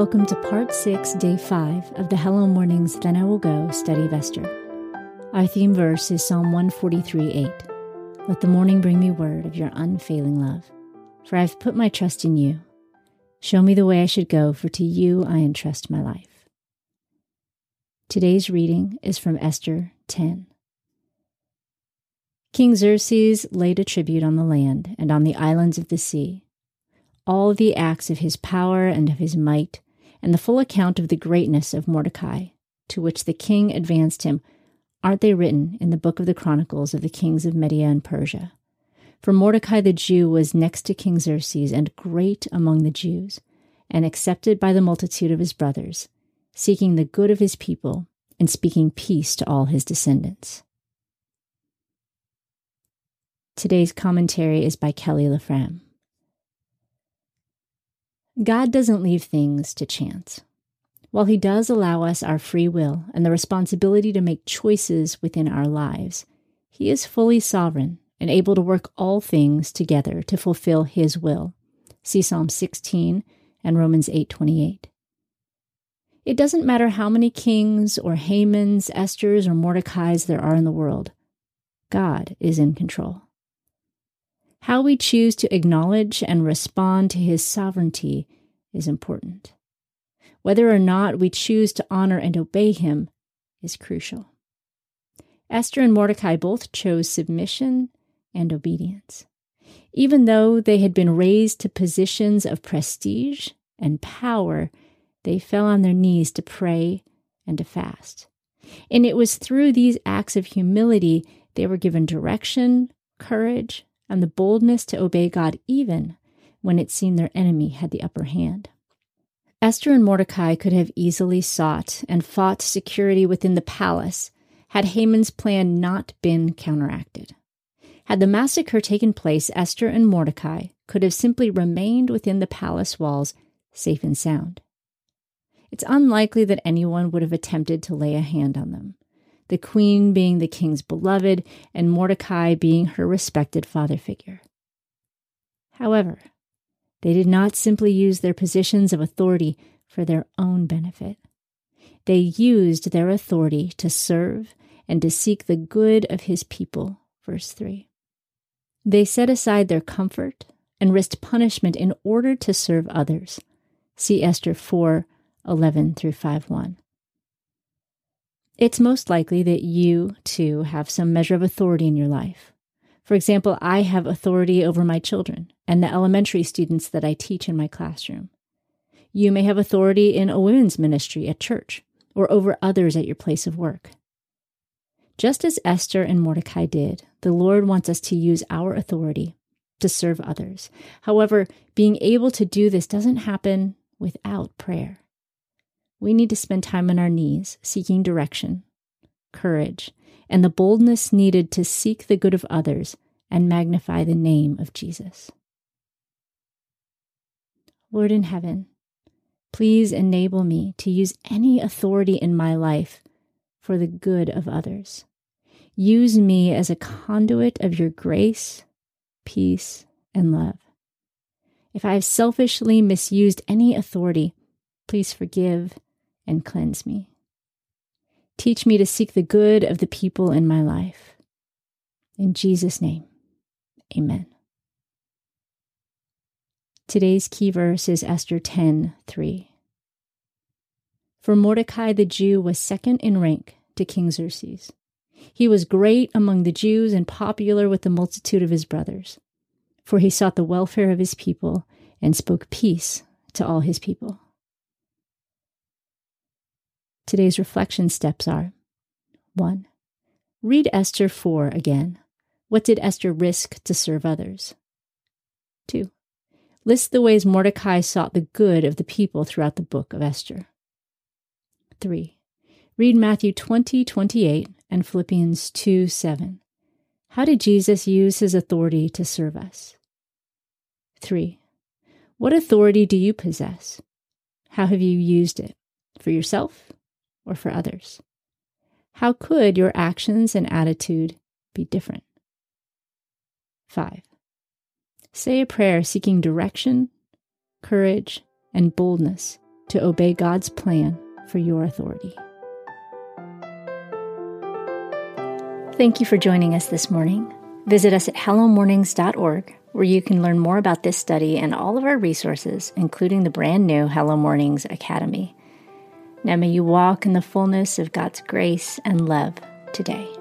Welcome to part six, day five of the Hello Mornings Then I Will Go study of Esther. Our theme verse is Psalm 143 8. Let the morning bring me word of your unfailing love. For I have put my trust in you. Show me the way I should go, for to you I entrust my life. Today's reading is from Esther 10. King Xerxes laid a tribute on the land and on the islands of the sea all the acts of his power and of his might, and the full account of the greatness of Mordecai, to which the king advanced him, aren't they written in the book of the Chronicles of the kings of Media and Persia? For Mordecai the Jew was next to King Xerxes and great among the Jews, and accepted by the multitude of his brothers, seeking the good of his people and speaking peace to all his descendants. Today's commentary is by Kelly LaFlamme. God doesn't leave things to chance. While He does allow us our free will and the responsibility to make choices within our lives, He is fully sovereign and able to work all things together to fulfill His will. See Psalm 16 and Romans 8:28. It doesn't matter how many kings or Hamans, Esthers, or Mordecais there are in the world. God is in control. How we choose to acknowledge and respond to his sovereignty is important. Whether or not we choose to honor and obey him is crucial. Esther and Mordecai both chose submission and obedience. Even though they had been raised to positions of prestige and power, they fell on their knees to pray and to fast. And it was through these acts of humility they were given direction, courage, and the boldness to obey God even when it seemed their enemy had the upper hand. Esther and Mordecai could have easily sought and fought security within the palace had Haman's plan not been counteracted. Had the massacre taken place, Esther and Mordecai could have simply remained within the palace walls, safe and sound. It's unlikely that anyone would have attempted to lay a hand on them the queen being the king's beloved, and Mordecai being her respected father figure. However, they did not simply use their positions of authority for their own benefit. They used their authority to serve and to seek the good of his people. Verse 3. They set aside their comfort and risked punishment in order to serve others. See Esther 4 11 through 5 1 it's most likely that you, too, have some measure of authority in your life. For example, I have authority over my children and the elementary students that I teach in my classroom. You may have authority in a women's ministry at church or over others at your place of work. Just as Esther and Mordecai did, the Lord wants us to use our authority to serve others. However, being able to do this doesn't happen without prayer we need to spend time on our knees, seeking direction, courage, and the boldness needed to seek the good of others and magnify the name of Jesus. Lord in heaven, please enable me to use any authority in my life for the good of others. Use me as a conduit of your grace, peace, and love. If I have selfishly misused any authority, please forgive and cleanse me. Teach me to seek the good of the people in my life. In Jesus' name, amen. Today's key verse is Esther 10 3. For Mordecai the Jew was second in rank to King Xerxes. He was great among the Jews and popular with the multitude of his brothers, for he sought the welfare of his people and spoke peace to all his people. Today's reflection steps are 1. Read Esther 4 again. What did Esther risk to serve others? 2. List the ways Mordecai sought the good of the people throughout the book of Esther. 3. Read Matthew 20, 28 and Philippians 2, 7. How did Jesus use his authority to serve us? 3. What authority do you possess? How have you used it? For yourself or for others? How could your actions and attitude be different? 5. Say a prayer seeking direction, courage, and boldness to obey God's plan for your authority. Thank you for joining us this morning. Visit us at hellomornings.org, where you can learn more about this study and all of our resources, including the brand new Hello Mornings Academy. Now may you walk in the fullness of God's grace and love today.